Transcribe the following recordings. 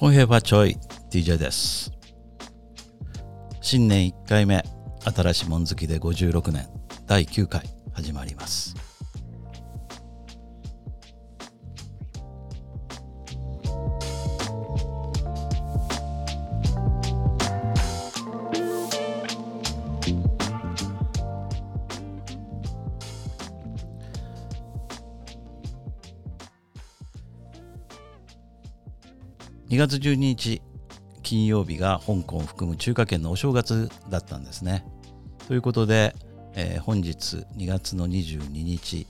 コンヘバチョイ DJ です。新年1回目新しいもん好きで56年第9回始まります。月12日金曜日が香港を含む中華圏のお正月だったんですね。ということで、えー、本日2月の22日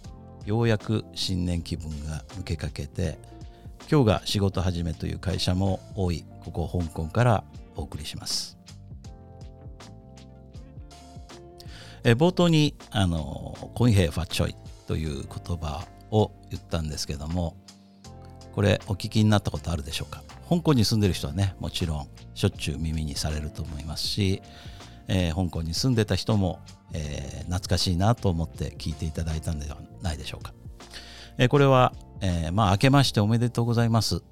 ようやく新年気分が抜けかけて今日が仕事始めという会社も多いここ香港からお送りします。えー、冒頭にあのコンヘイファチョイという言葉を言ったんですけどもこれお聞きになったことあるでしょうか？香港に住んでる人はねもちろんしょっちゅう耳にされると思いますし、えー、香港に住んでた人も、えー、懐かしいなと思って聞いていただいたんではないでしょうか、えー、これは、えー、まあ明けましておめでとうございます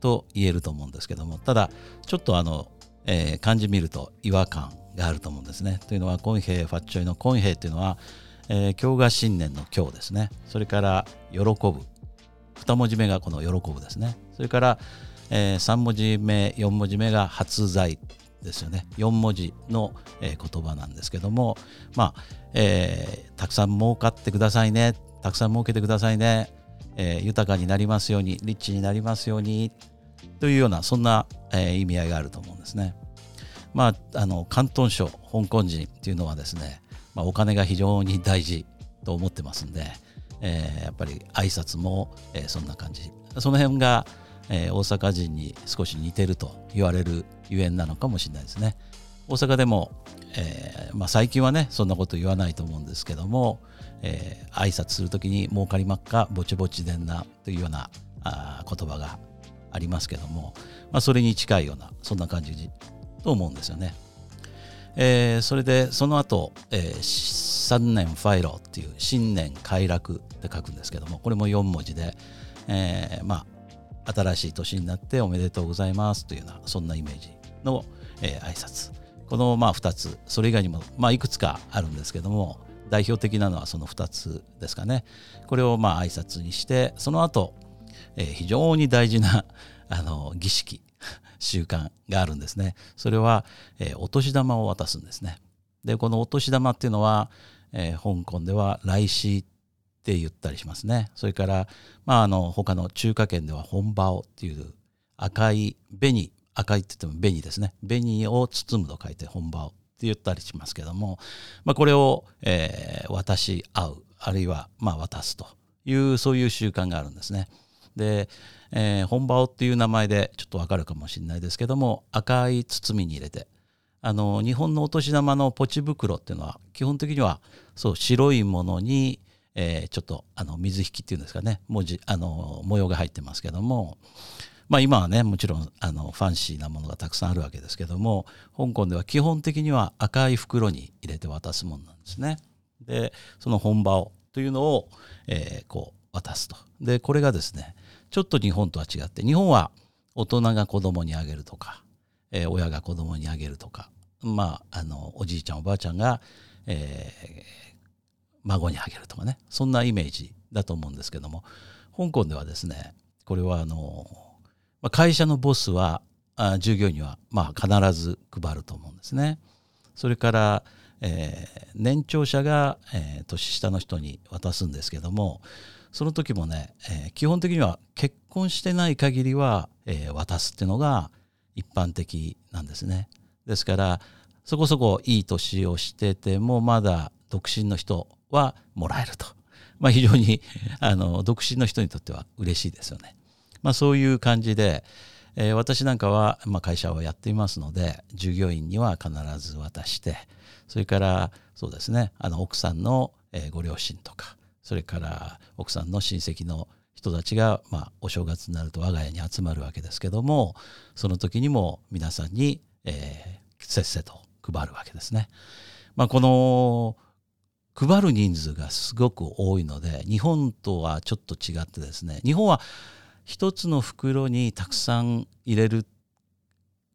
と言えると思うんですけどもただちょっとあの、えー、漢字見ると違和感があると思うんですね。というのはコンヘイファッチョイのコンヘイっていうのは、えー、今日が新年の今日ですね。それから喜ぶ。2文字目がこの喜ぶですね。それからえー、3文字目4文字目が発財ですよね。4文字の、えー、言葉なんですけどもまあ、えー、たくさん儲かってくださいね。たくさん儲けてくださいね、えー、豊かになりますようにリッチになりますようにというようなそんな、えー、意味合いがあると思うんですね。まあ、あの広東省香港人っていうのはですね、まあ、お金が非常に大事と思ってますんで、えー、やっぱり挨拶も、えー、そんな感じ。その辺が、えー、大阪人に少し似てると言われるゆえんなのかもしれないですね。大阪でも、えーまあ、最近はねそんなこと言わないと思うんですけども、えー、挨拶するときに「儲かりまっかぼちぼちでんな」というようなあ言葉がありますけども、まあ、それに近いようなそんな感じと思うんですよね。えー、それでその後、えー、三年ファイロっていう新年快楽って書くんですけどもこれも4文字で、えー、まあ新しい年になっておめでとうございますというようなそんなイメージの、えー、挨拶。このまあ2つ。それ以外にもまあいくつかあるんですけども代表的なのはその2つですかね。これをまあ挨拶にしてその後、えー、非常に大事な あの儀式 習慣があるんですね。それは、えー、お年玉を渡すんですね。でこのお年玉っていうのは、えー、香港では来シって言ったりしますね。それから、まあ、あの他の中華圏では本場をっていう赤い紅赤いって言っても紅ですね紅を包むと書いて本場をって言ったりしますけども、まあ、これを、えー、渡し合うあるいはまあ渡すというそういう習慣があるんですね。で、えー、本場をっていう名前でちょっとわかるかもしれないですけども赤い包みに入れてあの日本のお年玉のポチ袋っていうのは基本的にはそう白いものにえー、ちょっとあの水引きっていうんですかね文字あの模様が入ってますけども、まあ、今はねもちろんあのファンシーなものがたくさんあるわけですけども香港では基本的には赤い袋に入れて渡すものなんですね。でその本場をというのを、えー、こう渡すと。でこれがですねちょっと日本とは違って日本は大人が子供にあげるとか、えー、親が子供にあげるとかまああのおじいちゃんおばあちゃんが、えー、孫にあげるとかねそんなイメージだと思うんですけども香港ではですねこれはあの会社のボスは従業員にはまあ必ず配ると思うんですね。それから、えー、年長者が、えー、年下の人に渡すんですけどもその時もね、えー、基本的には結婚してない限りは、え、渡すっていうのが一般的なんですね。ですからそこそこいい年をしててもまだ独身の人はもらえると。まあ、非常にあの独身の人にとっては嬉しいですよね。まあ、そういう感じで、えー、私なんかは、まあ、会社をやっていますので従業員には必ず渡してそれからそうですねあの奥さんの、え、ご両親とかそれから奥さんの親戚の人たちが、まあ、お正月になると我が家に集まるわけですけどもその時にも皆さんに、えー、せっせと配るわけですね。まあ、この配る人数がすごく多いので日本とはちょっと違ってですね日本は一つの袋にたくさん入れる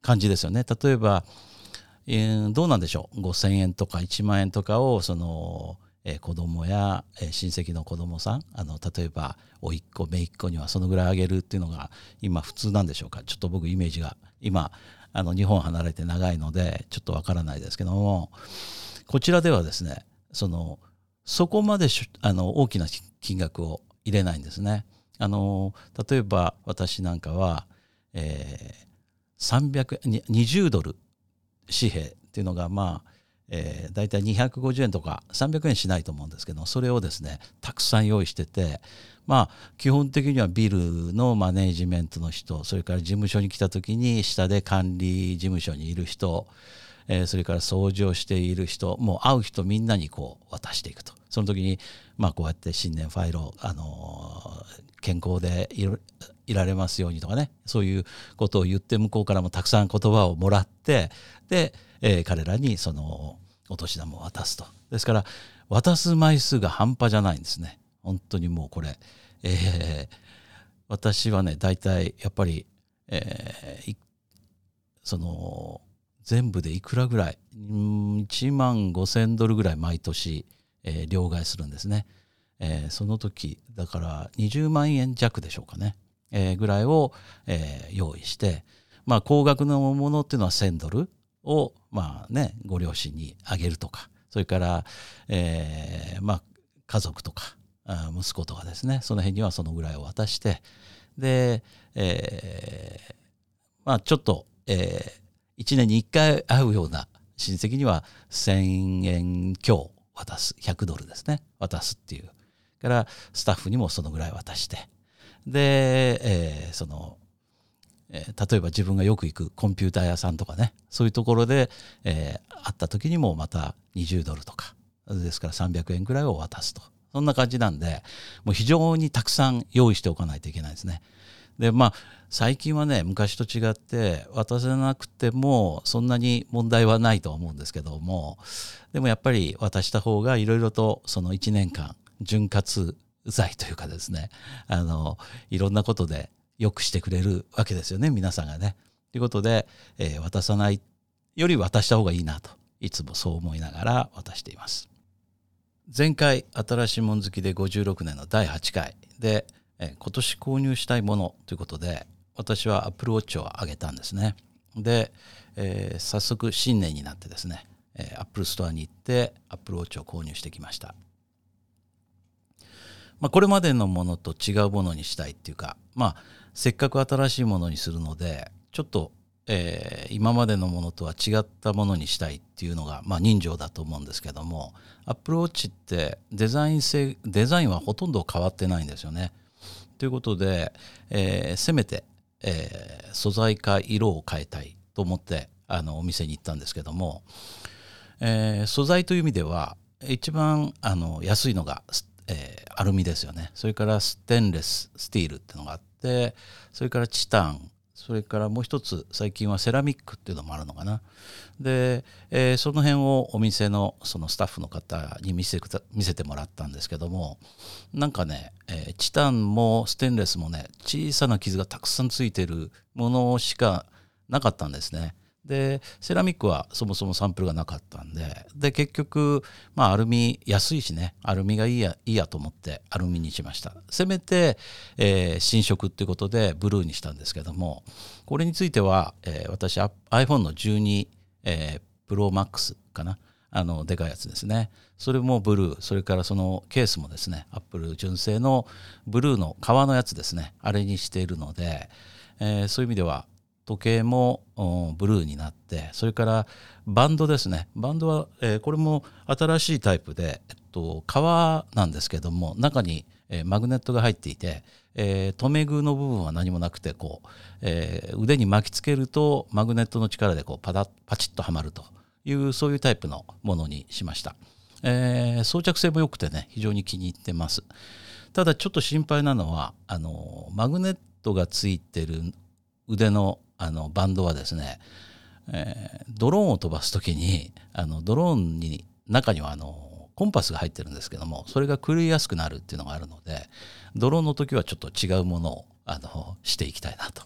感じですよね。例えば、えー、どうなんでしょう？5,000円とか1万円とかをその、えー、子供や、えー、親戚の子供さんあの例えば甥っ子姪っ子にはそのぐらいあげるっていうのが今普通なんでしょうか？ちょっと僕イメージが今あの日本離れて長いのでちょっとわからないですけどもこちらではですねそのそこまであの大きな金額を入れないんですね。あの例えば私なんかは、えー、320ドル紙幣っていうのがまあえー、大体250円とか300円しないと思うんですけどそれをですねたくさん用意しててまあ基本的にはビルのマネージメントの人それから事務所に来た時に下で管理事務所にいる人、えー、それから掃除をしている人もう会う人みんなにこう渡していくと。その時にまあこうやって新年ファイルを、あの健康でいられますようにとかね。そういうことを言って向こうからもたくさん言葉をもらってで、えー、彼らにそのお年玉を渡すと。ですから渡す枚数が半端じゃないんですね。本当にもうこれ、えー、私はね大体やっぱり、えー、その全部でいくらぐらい？1万5,000ドルぐらい毎年、えー、両替するんですね、えー、その時だから20万円弱でしょうかね、えー、ぐらいを、えー、用意してまあ高額のものっていうのは1,000ドルをまあねご両親にあげるとか。それから、えー、まあ家族とか息子とかですね。その辺にはそのぐらいを渡して。で、えー、まあちょっと、えー、1年に1回会うような親戚には1,000円強渡す100ドルですね。渡すっていう。からスタッフにもそのぐらい渡して。で、えー、そのえー、例えば自分がよく行くコンピューター屋さんとかね。そういうところで、えー、会った時にもまた20ドルとか。ですから300円ぐらいを渡すと。そんな感じなんでもう非常にたくさん用意しておかないといけないですね。でまあ最近はね昔と違って渡せなくてもそんなに問題はないと思うんですけどもでもやっぱり渡した方がいろいろとその1年間潤滑剤というかですねあのいろんなことで良くしてくれるわけですよね皆さんがね。ということで、えー、渡さないより渡した方がいいなといつもそう思いながら渡しています。前回新しいもん好きで56年の第8回で、え、今年購入したいものということで私は Apple Watch をあげたんですね。で、えー、早速新年になってですね、えー、Apple Store に行って Apple Watch を購入してきました。まあ、これまでのものと違うものにしたいっていうかまあせっかく新しいものにするのでちょっと、えー、今までのものとは違ったものにしたいっていうのが、まあ、人情だと思うんですけどもアップルウォッチってデザイン性デザインはほとんど変わってないんですよね。ということで、えー、せめて、えー、素材か色を変えたいと思ってあのお店に行ったんですけども、えー、素材という意味では一番あの安いのが、えー、アルミですよね。それからステンレススティールっていうのがあってそれからチタンそれからもう一つ最近はセラミックっていうのもあるのかな。で、えー、その辺をお店のそのスタッフの方に見せ見せてもらったんですけどもなんかね、えー、チタンもステンレスもね小さな傷がたくさんついてるものしかなかったんですね。でセラミックはそもそもサンプルがなかったんでで結局まあアルミ安いしねアルミがいいやいいやと思ってアルミにしました。せめて、えー、新色っていうことでブルーにしたんですけどもこれについては、えー、私 iPhone の12、えー、プロマックスかな？あのでかいやつですね。それもブルー。それからそのケースもですねアップル純正のブルーの革のやつですね。あれにしているので、えー、そういう意味では時計もブルーになってそれからバンドですね。バンドは、えー、これも新しいタイプで、えっと、革なんですけども中に、えー、マグネットが入っていて、えー、留め具の部分は何もなくてこう、えー、腕に巻きつけるとマグネットの力でこうパタパチッとはまるというそういうタイプのものにしました、えー、装着性も良くてね非常に気に入ってます。ただちょっと心配なのはあのマグネットがついてる腕のあのバンドはですね、えー、ドローンを飛ばす時にあのドローンに中にはあのコンパスが入ってるんですけどもそれが狂いやすくなるっていうのがあるのでドローンの時はちょっと違うものをあのしていきたいなと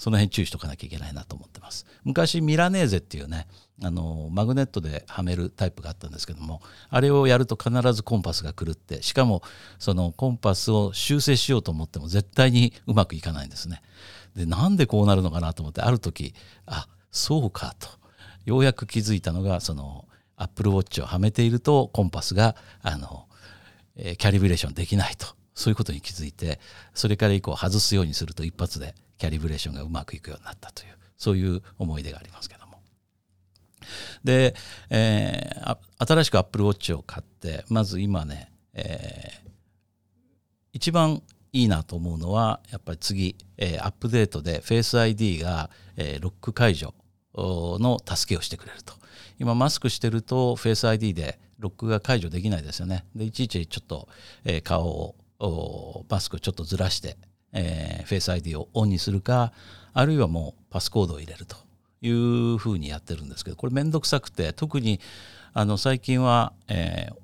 その辺注意しとかなきゃいけないなと思ってます。昔ミラネーゼっていうねあのマグネットではめるタイプがあったんですけどもあれをやると必ずコンパスが狂ってしかもそのコンパスを修正しようと思っても絶対にうまくいかないんですね。でなんでこうなるのかなと思ってある時あそうかとようやく気づいたのがそのアップルウォッチをはめているとコンパスがあの、えー、キャリブレーションできないとそういうことに気づいてそれから以降外すようにすると一発でキャリブレーションがうまくいくようになったというそういう思い出がありますけども。で、えー、新しくアップルウォッチを買ってまず今ね、えー、一番いいなと思うのはやっぱり次、えー、アップデートで Face ID が、えー、ロック解除の助けをしてくれると今マスクしてると Face ID でロックが解除できないですよねでいちいちちょっと、えー、顔をマスクちょっとずらして、えー、フェイス ID をオンにするかあるいはもうパスコードを入れるというふうにやってるんですけどこれ面倒くさくて特にあの最近は、えー、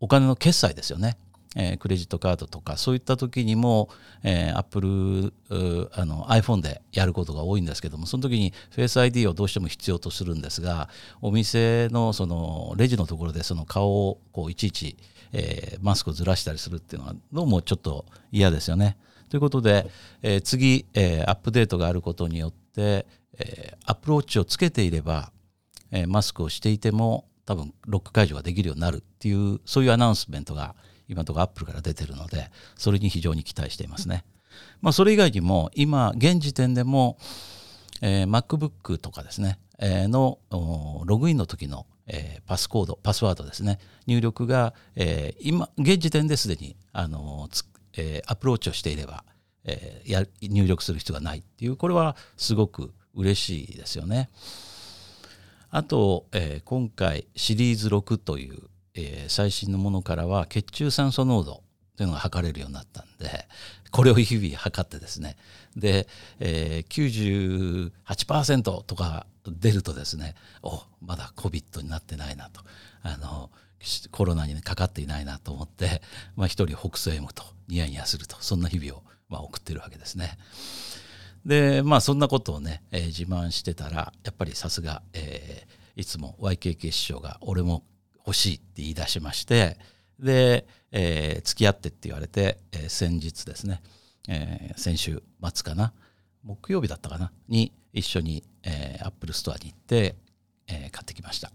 お金の決済ですよね。えー、クレジットカードとかそういった時にも、えー、Apple あの iPhone でやることが多いんですけどもその時に Face ID をどうしても必要とするんですがお店のそのレジのところでその顔をこういちいち、えー、マスクをずらしたりするっていうのはどうもちょっと嫌ですよね。ということで、えー、次、えー、アップデートがあることによって、えー、アプローチをつけていれば、えー、マスクをしていても多分ロック解除ができるようになるっていうそういうアナウンスメントが今のところアップルから出てるのでそれに非常に期待していますね。まあ、それ以外にも今現時点でも、えー、MacBook とかですね、えー、のログインの時の、えー、パスコードパスワードですね入力が、えー、今現時点ですでにあのつ、えー、アプローチをしていれば、えー、や入力する必要がないっていうこれはすごく嬉しいですよね。あと、えー、今回シリーズ6というえー、最新のものからは血中酸素濃度というのが測れるようになったんでこれを日々測ってですねで、えー、98%とか出るとですねおまだ COVID になってないなとあのコロナにかかっていないなと思って、まあ、一人北斎むとニヤニヤするとそんな日々を、まあ、送ってるわけですね。でまあそんなことをね、えー、自慢してたらやっぱりさすが、えー、いつも YKK 師匠が俺も欲しいって言い出しましてで、えー、付き合ってって言われて、えー、先日ですね、えー、先週末かな木曜日だったかなに一緒に、えー、 Apple Store に行って、えー、買ってきました、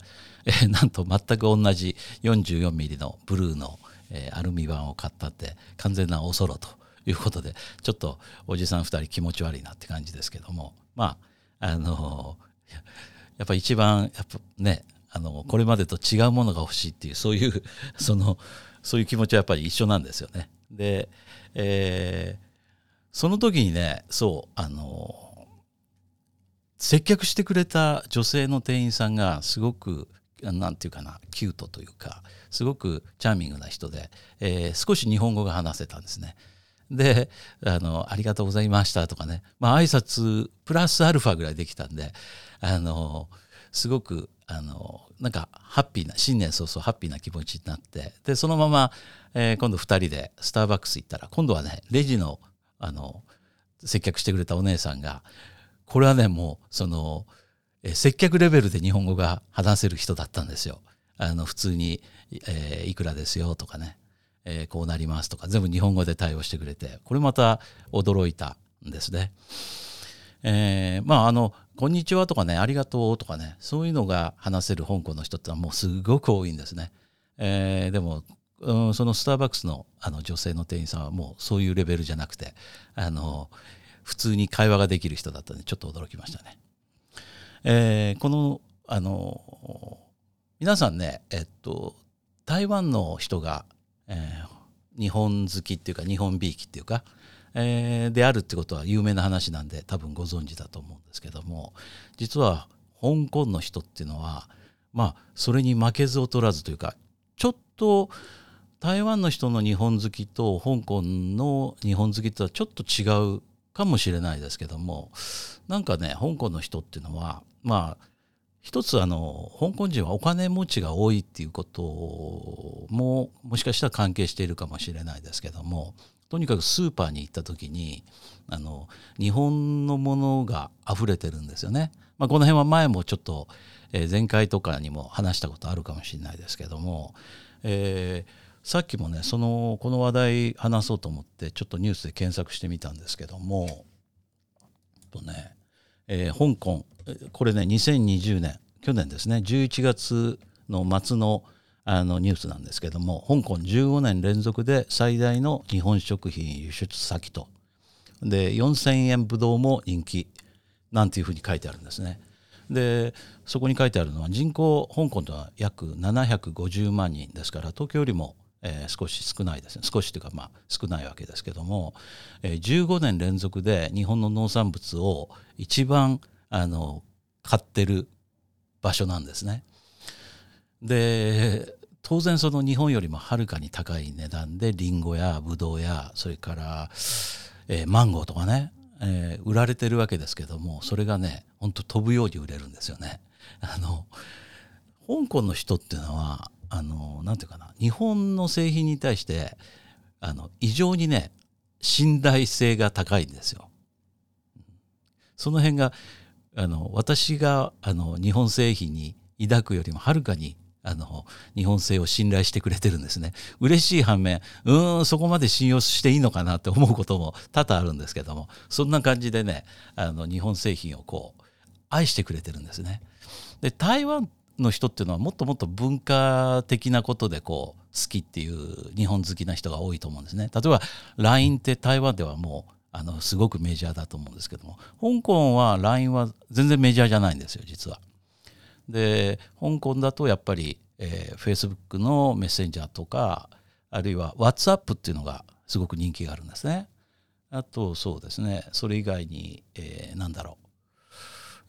えー、なんと全く同じ 44mm のブルーの、えー、アルミ版を買ったって完全なおそろということでちょっとおじさん2人気持ち悪いなって感じですけどもまああのー、やっぱ一番やっぱねあのこれまでと違うものが欲しいっていうそういう そのそういう気持ちはやっぱり一緒なんですよね。で、えー、その時にねそうあの接客してくれた女性の店員さんがすごくなんていうかなキュートというかすごくチャーミングな人で、えー、少し日本語が話せたんですね。であの「ありがとうございました」とかねまあ挨拶プラスアルファぐらいできたんであのすごくあのなんかハッピーな新年早々ハッピーな気持ちになってでそのまま、えー、今度2人でスターバックス行ったら今度はねレジのあの接客してくれたお姉さんがこれはねもうその、えー、接客レベルで日本語が話せる人だったんですよ。あの普通に、えー、いくらですよとかね、えー、こうなりますとか全部日本語で対応してくれてこれまた驚いたんですね。えー、まああの「こんにちは」とかね「ありがとう」とかねそういうのが話せる香港の人ってのはもうすごく多いんですね。えー、でも、うん、そのスターバックスのあの女性の店員さんはもうそういうレベルじゃなくてあの普通に会話ができる人だったんでちょっと驚きましたね。えー、このあの皆さんねえっと台湾の人が、えー、日本好きっていうか日本びいきっていうかえー、であるってことは有名な話なんで多分ご存知だと思うんですけども実は香港の人っていうのはまあそれに負けず劣らずというかちょっと台湾の人の日本好きと香港の日本好きとはちょっと違うかもしれないですけどもなんかね香港の人っていうのはまあ一つあの香港人はお金持ちが多いっていうことももしかしたら関係しているかもしれないですけどもとにかくスーパーに行った時にあの日本のものが溢れてるんですよね。まあ、この辺は前もちょっと、えー、前回とかにも話したことあるかもしれないですけども、えー、さっきもねそのこの話題話そうと思ってちょっとニュースで検索してみたんですけどもとね、えー、香港これね2020年去年ですね11月の末のあのニュースなんですけども香港15年連続で最大の日本食品輸出先とで4,000円ぶどうも人気なんていうふうに書いてあるんですね。でそこに書いてあるのは人口香港とは約750万人ですから東京よりも、えー、少し少ないですね少しというかまあ少ないわけですけども、えー、15年連続で日本の農産物を一番あの買ってる場所なんですね。で当然その日本よりもはるかに高い値段でリンゴやブドウやそれから、えー、マンゴーとかね、えー、売られてるわけですけどもそれがねほんと飛ぶように売れるんですよね。あの香港の人っていうのはあのなんていうかな日本の製品に対してあの異常にね信頼性が高いんですよ。その辺があの私があの日本製品に抱くよりもはるかにあの日本製を信頼してくれてるんですね嬉しい反面うんそこまで信用していいのかなって思うことも多々あるんですけどもそんな感じでねあの日本製品をこう愛してくれてるんですね。で台湾の人っていうのはもっともっと文化的なことでこう好きっていう日本好きな人が多いと思うんですね。例えば LINE って台湾ではもうあのすごくメジャーだと思うんですけども香港は LINE は全然メジャーじゃないんですよ実は。で香港だとやっぱり、えー、Facebook のメッセンジャーとかあるいは WhatsApp っていうのがすごく人気があるんですね。あとそうですねそれ以外に、えー、なんだろう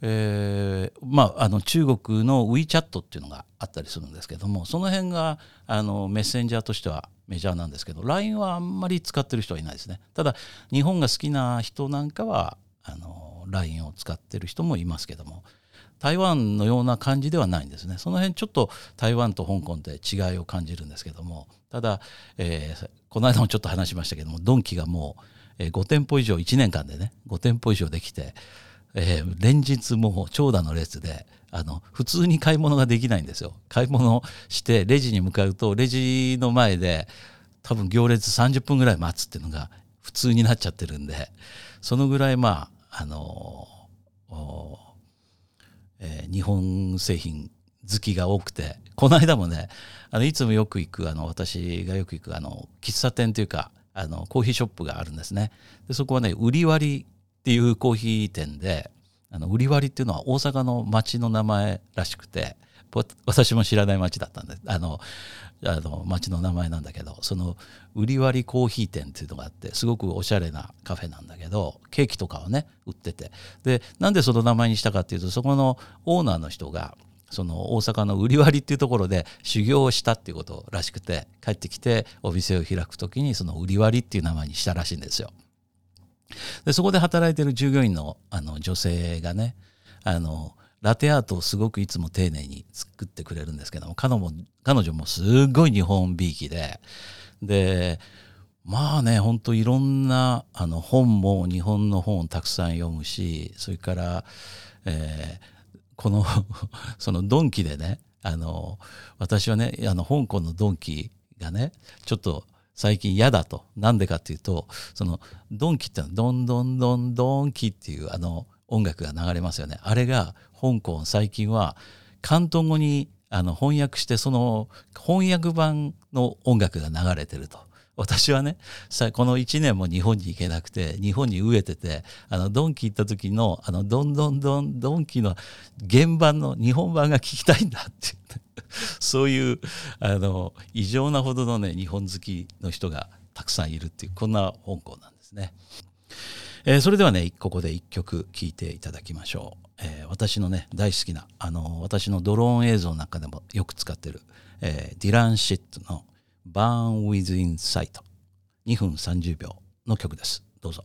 えー、まあ、あの中国の WeChat っていうのがあったりするんですけどもその辺があのメッセンジャーとしてはメジャーなんですけど LINE はあんまり使ってる人はいないですね。ただ日本が好きな人なんかはあの LINE を使ってる人もいますけども台湾のような感じではないんですね。その辺ちょっと台湾と香港で違いを感じるんですけどもただ、えー、この間もちょっと話しましたけどもドンキがもう5店舗以上1年間でね5店舗以上できてえー、連日もう長蛇の列であの普通に買い物ができないんですよ。買い物してレジに向かうとレジの前で多分行列30分ぐらい待つっていうのが普通になっちゃってるんでそのぐらいまああのえー、日本製品好きが多くてこの間もねあのいつもよく行くあの私がよく行くあの喫茶店というかあのコーヒーショップがあるんですね。でそこはね売り割りっていうコーヒー店であの売り割りっていうのは大阪の町の名前らしくて私も知らない町だったんであのあの町の名前なんだけどその売り割りコーヒー店っていうのがあってすごくおしゃれなカフェなんだけどケーキとかをね売っててでなんでその名前にしたかっていうとそこのオーナーの人がその大阪の売り割りっていうところで修行をしたっていうことらしくて帰ってきてお店を開く時にその売り割りっていう名前にしたらしいんですよ。でそこで働いてる従業員のあの女性がねあのラテアートをすごくいつも丁寧に作ってくれるんですけども彼も彼女もすごい日本びいきででまあねほんといろんなあの本も日本の本をたくさん読むしそれから、えー、この そのドンキでねあの私はねあの香港のドンキがねちょっと最近嫌だと。なんでかっていうと、そのドンキってのはドンドンドンドンキっていうあの音楽が流れますよね。あれが香港最近は広東語にあの翻訳してその翻訳版の音楽が流れてると。私はねこの1年も日本に行けなくて日本に飢えててあのドンキ行った時のあのドンドンドンドンキの原版の日本版が聞きたいんだって言って そういうあの異常なほどのね日本好きの人がたくさんいるっていうこんな香港なんですね。えー、それではねここで一曲聴いていただきましょう、えー、私のね大好きなあの私のドローン映像の中でもよく使ってる、えー、ディラン・シットの Burn Within Sight 2分30秒の曲です。どうぞ。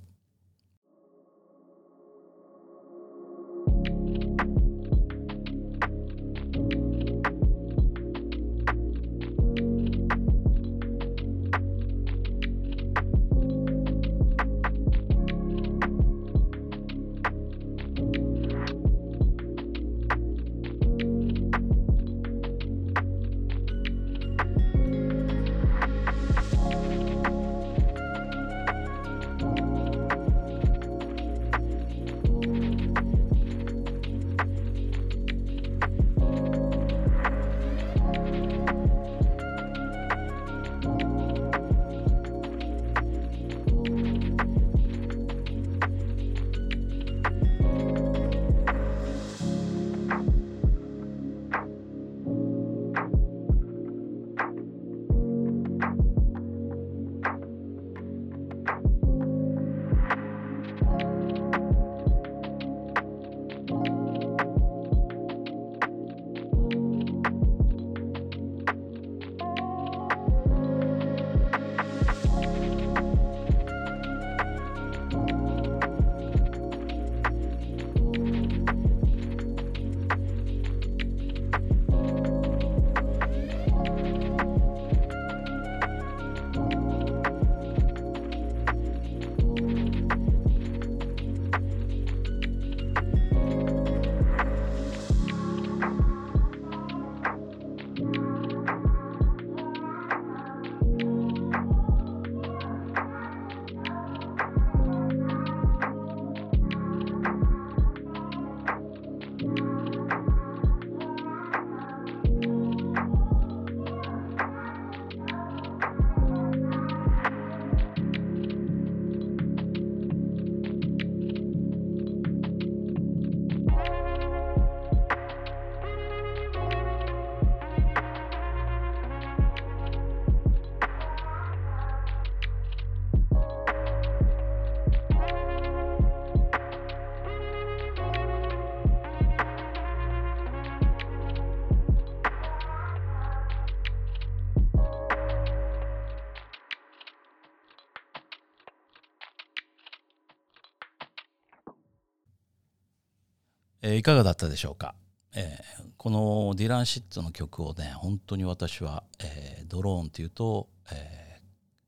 え、いかがだったでしょうか、えー、このディラン・シッツの曲をね本当に私は、えー、ドローンというと、え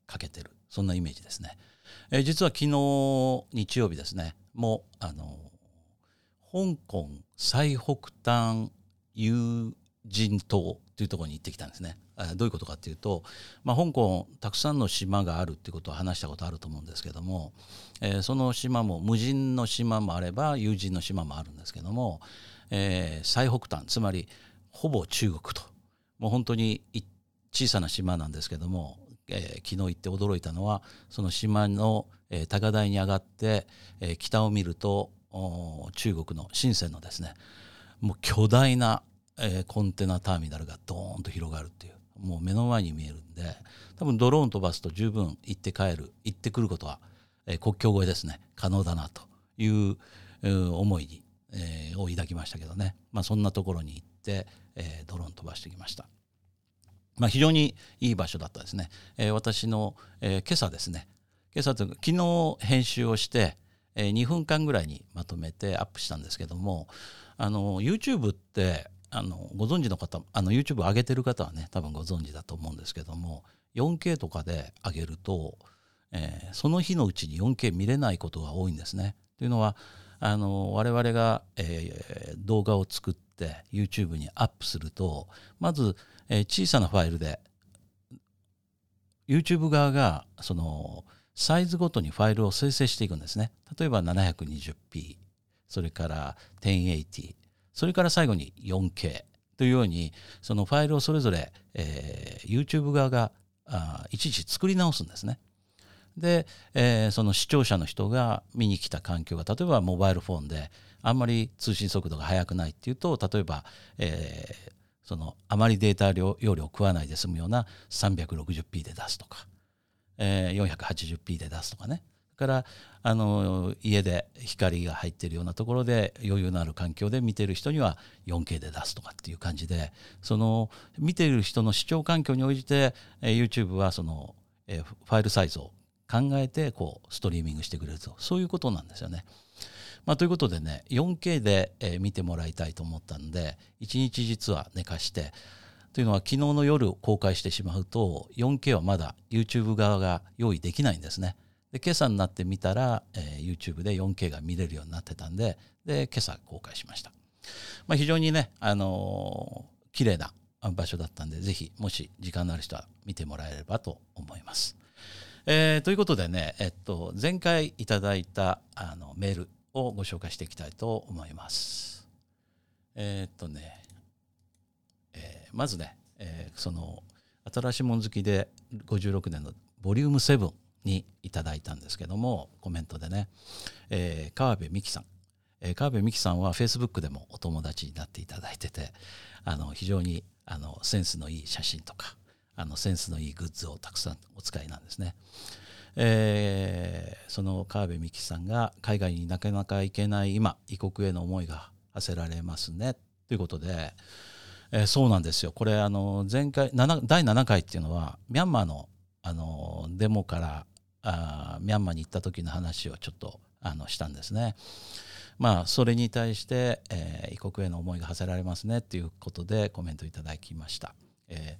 ー、かけてる。そんなイメージですね、え、実は昨日日曜日ですね。もうあの香港最北端有人島というところに行ってきたんですね。どういうことかっていうと、まあ、香港たくさんの島があるっていうことを話したことあると思うんですけども、えー、その島も無人の島もあれば有人の島もあるんですけども、えー、最北端つまりほぼ中国ともう本当に小さな島なんですけども、えー、昨日行って驚いたのはその島の、え、高台に上がって、え、北を見ると中国の深センのですねもう巨大なえ、コンテナターミナルがドーンと広がるっていう。もう目の前に見えるんで多分ドローン飛ばすと十分行って帰る行ってくることは、えー、国境越えですね可能だなという、思いに、えー、を抱きましたけどね、まあ、そんなところに行って、えー、ドローン飛ばしてきました。まあ、非常にいい場所だったですね。えー、私の、えー、今朝ですね今朝というか昨日編集をして、えー、2分間ぐらいにまとめてアップしたんですけどもあの YouTube ってあのご存知の方あの YouTube 上げてる方はね多分ご存知だと思うんですけども 4K とかで上げると、えー、その日のうちに 4K 見れないことが多いんですね。というのはあの我々が、えー、動画を作って YouTube にアップするとまず、えー、小さなファイルで YouTube 側がそのサイズごとにファイルを生成していくんですね。例えば 720p それから1080それから最後に 4K というようにそのファイルをそれぞれ、えー、YouTube 側があいちいち作り直すんですね。で、えー、その視聴者の人が見に来た環境が例えばモバイルフォンであんまり通信速度が速くないっていうと例えば、えー、そのあまりデータ容量を食わないで済むような 360p で出すとか、えー、480p で出すとかねからあの家で光が入っているようなところで余裕のある環境で見てる人には 4K で出すとかっていう感じでその見ている人の視聴環境に応じて、YouTube はその、ファイルサイズを考えてこうストリーミングしてくれるとそういうことなんですよね。まあ、ということでね 4K で、え、見てもらいたいと思ったんで1日実は寝かしてというのは昨日の夜公開してしまうと 4K はまだ YouTube 側が用意できないんですね。で今朝になってみたら、えー、YouTube で 4K が見れるようになってたんでで今朝公開しました。まあ、非常にね、あのー、綺麗な場所だったんでぜひもし時間のある人は見てもらえればと思います。えー、ということでね、えっと、前回いただいたあのメールをご紹介していきたいと思います。えー、っとね、えー、まずね、えー、その新しいもん好きで56年のボリューム7にいただいたんですけどもコメントでね、えー、川辺美樹さん、えー、川辺美樹さんはフェイスブックでもお友達になっていただいててあの非常にあのセンスのいい写真とかあのセンスのいいグッズをたくさんお使いなんですね。えー、その川辺美樹さんが海外になかなか行けない今異国への思いが馳せられますね。ということで、えー、そうなんですよ。これあの前回第7回っていうのはミャンマーのあのデモからあミャンマーに行った時の話をちょっとあのしたんですね。まあそれに対して、えー、異国への思いが馳せられますねということでコメントいただきました。え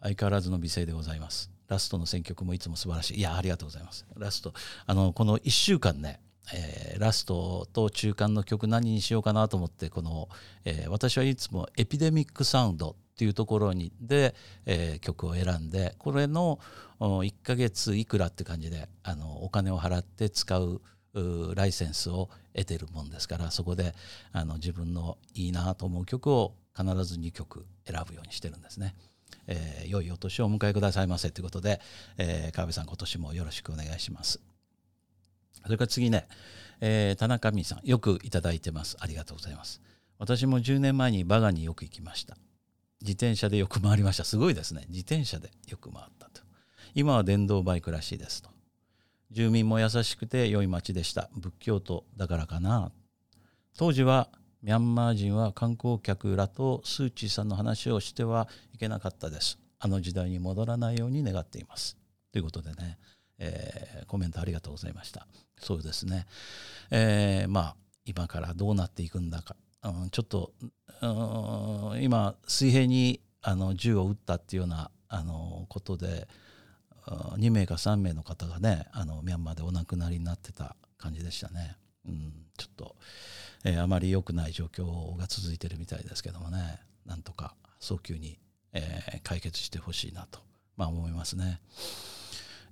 ー、相変わらずの美声でございます。ラストの選曲もいつも素晴らしい。いや、ありがとうございます。ラスト、あの、この1週間ね、えー、ラストと中間の曲何にしようかなと思って、この、えー、私はいつもエピデミックサウンドっていうところにで、えー、曲を選んで、これの1ヶ月いくらって感じで、あの、お金を払って使うライセンスを得てるもんですからそこであの自分のいいなと思う曲を必ず2曲選ぶようにしてるんですね。えー、良いお年をお迎えくださいませということで、えー、川辺さん今年もよろしくお願いします。それから次ね、えー、田中美さんよくいただいてますありがとうございます。私も10年前にバガによく行きました。自転車でよく回りました。すごいですね。自転車でよく回ったと。今は電動バイクらしいですと。住民も優しくて良い町でした。仏教徒だからかな。当時はミャンマー人は観光客らとスー・チーさんの話をしてはいけなかったです。あの時代に戻らないように願っています。ということでね、えー、コメントありがとうございました。そうですね。えー、まあ今からどうなっていくんだか、うん、ちょっと、うん、今水平にあの銃を撃ったっていうようなあのことで2名か3名の方がねあのミャンマーでお亡くなりになってた感じでしたね。うん、ちょっとえー、あまり良くない状況が続いてるみたいですけどもねなんとか早急に、えー、解決してほしいなと、まあ、思いますね。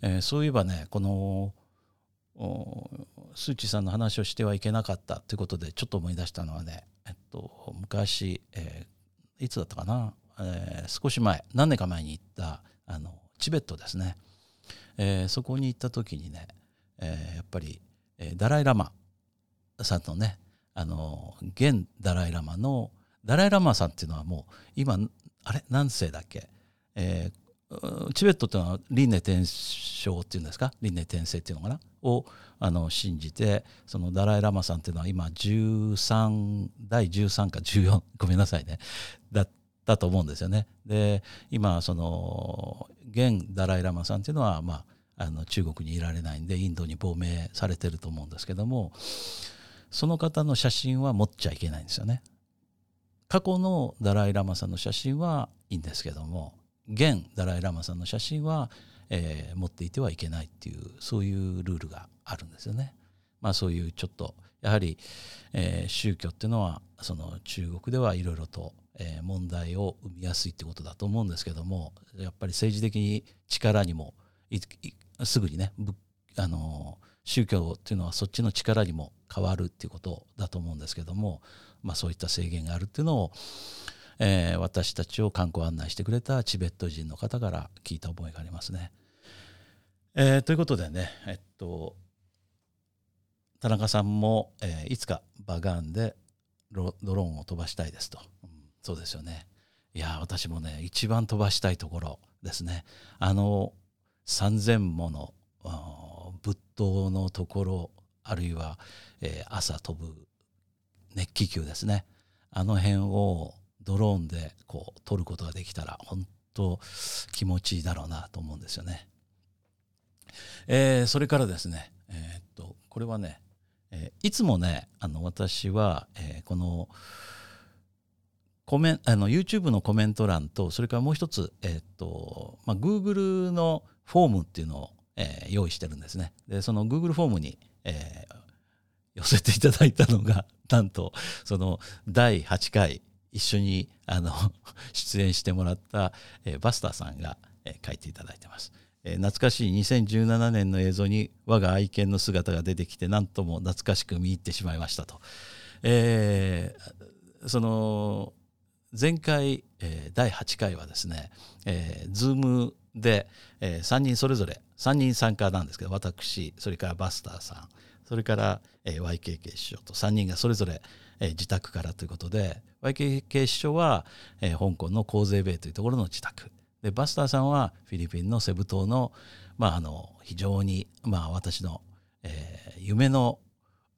えー、そういえばねこのスー・チーさんの話をしてはいけなかったということでちょっと思い出したのはね、えっと、昔、えー、いつだったかな、えー、少し前何年か前に行ったあのチベットですね、えー、そこに行った時にね、えー、やっぱり、えー、ダライ・ラマさんのねあの現ダライ・ラマのダライ・ラマさんっていうのはもう今あれ？何世だっけ、えー、チベットっていうのは輪廻転生っていうんですか？輪廻転生っていうのかな？をあの信じてそのダライ・ラマさんっていうのは今13第13か14 ごめんなさいねだったと思うんですよね。で今その現ダライ・ラマさんっていうのはまああの中国にいられないんでインドに亡命されてると思うんですけどもその方の写真は持っちゃいけないんですよね。過去のダライ・ラマさんの写真はいいんですけども現ダライ・ラマさんの写真は、えー、持っていてはいけないっていうそういうルールがあるんですよね。まあそういうちょっとやはり、えー、宗教っていうのはその中国ではいろいろと、えー、問題を生みやすいってことだと思うんですけどもやっぱり政治的に力にもすぐにねあの宗教っていうのはそっちの力にも変わるっていうことだと思うんですけども、まあ、そういった制限があるっていうのを、えー、私たちを観光案内してくれたチベット人の方から聞いた覚えがありますね。えー、ということでね、えっと、田中さんも、えー、いつかバガンでドローンを飛ばしたいですと、うん、そうですよね。いや私もね一番飛ばしたいところですね。あの3,000もの頭のところあるいは、えー、朝飛ぶ熱気球ですねあの辺をドローンでこう撮ることができたら本当気持ちいいだろうなと思うんですよね。えー、それからですね、えー、っとこれはね、えー、いつもねあの私は、えー、このコメあの YouTube のコメント欄とそれからもう一つ、えー、っとまあ、Google のフォームっていうのを、えー、用意してるんですね。でその Google フォームに、えー、寄せていただいたのがなんとその第8回一緒にあの 出演してもらった、え、バスターさんが、え、書いていただいてます。え、懐かしい2017年の映像に我が愛犬の姿が出てきて何とも懐かしく見入ってしまいましたと。えー、その前回、えー、第8回はですね、えー、ズームで、えー、3人それぞれ3人参加なんですけど私それからバスターさんそれから、えー、YKK 師匠と3人がそれぞれ、えー、自宅からということで YKK 師匠は、えー、香港のコーゼーベイというところの自宅でバスターさんはフィリピンのセブ島の,、まあ、あの非常に、まあ、私の、えー、夢の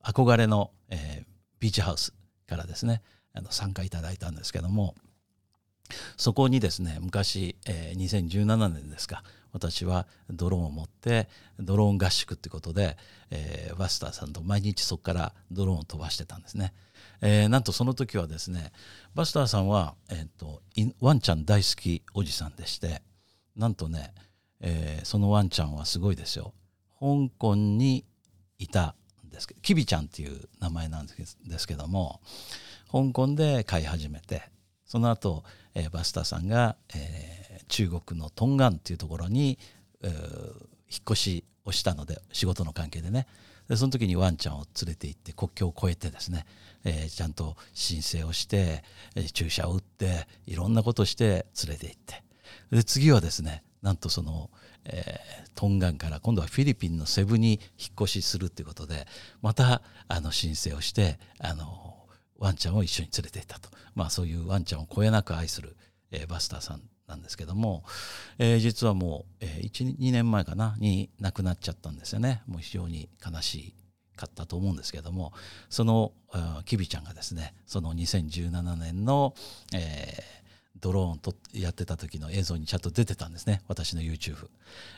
憧れの、えー、ビーチハウスからですねあの参加いただいたんですけどもそこにですね昔、えー、2017年ですか私はドローンを持ってドローン合宿ってことで、えー、バスターさんと毎日そこからドローンを飛ばしてたんですね。えー、なんとその時はですねバスターさんは、えーと、ワンちゃん大好きおじさんでしてなんとね、えー、そのワンちゃんはすごいですよ。香港にいたんですけどキビちゃんっていう名前なんですけども香港で飼い始めてその後、えー、バスターさんが、えー、中国のトンガンっていうところに、えー、引っ越しをしたので仕事の関係でね。でその時にワンちゃんを連れて行って国境を越えてですね、えー、ちゃんと申請をして、えー、注射を打っていろんなことして連れて行って。で次はですねなんとその、えー、トンガンから今度はフィリピンのセブに引っ越しするっていうことでまたあの申請をしてあのワンちゃんを一緒に連れていったと、まあ、そういうワンちゃんをこえなく愛する、えー、バスターさんなんですけども、えー、実はもう、えー、12年前かなに亡くなっちゃったんですよね。もう非常に悲しかったと思うんですけどもそのキビちゃんがですねその2017年の、えー、ドローンとやってた時の映像にちゃんと出てたんですね。私の YouTube、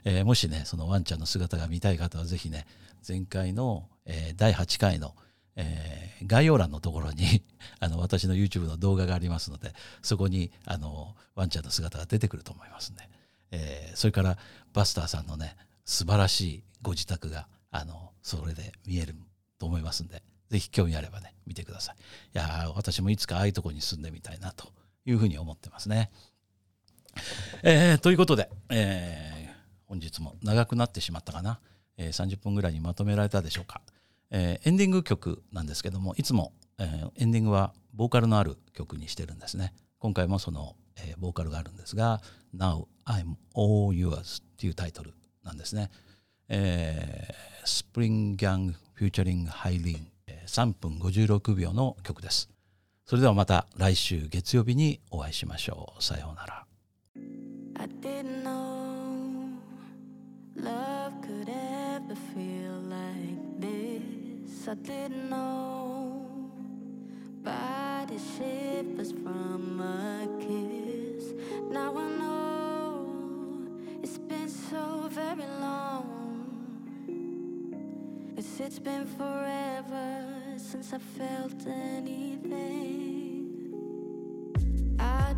えー、もしねそのワンちゃんの姿が見たい方は是非ね前回の、えー、第8回の「えー、概要欄のところに あの私の YouTube の動画がありますのでそこにあのワンちゃんの姿が出てくると思いますんで、えー、それからバスターさんのね素晴らしいご自宅があのそれで見えると思いますんで是非興味あればね見てくださいいや私もいつかああいうとこに住んでみたいなというふうに思ってますね。えー、ということで、えー、本日も長くなってしまったかな、え、30分ぐらいにまとめられたでしょうか。えー、エンディング曲なんですけどもいつも、えー、エンディングはボーカルのある曲にしてるんですね。今回もその、えー、ボーカルがあるんですが「Now I'm All Yours」っていうタイトルなんですね、えー、 Springgang featuring ハイリン3分56秒の曲です。それではまた来週月曜日にお会いしましょう。さようなら。I didn't know love could ever feel I didn't know. Body shivers from a kiss. Now I know it's been so very long. Cause it's been forever since I felt anything. I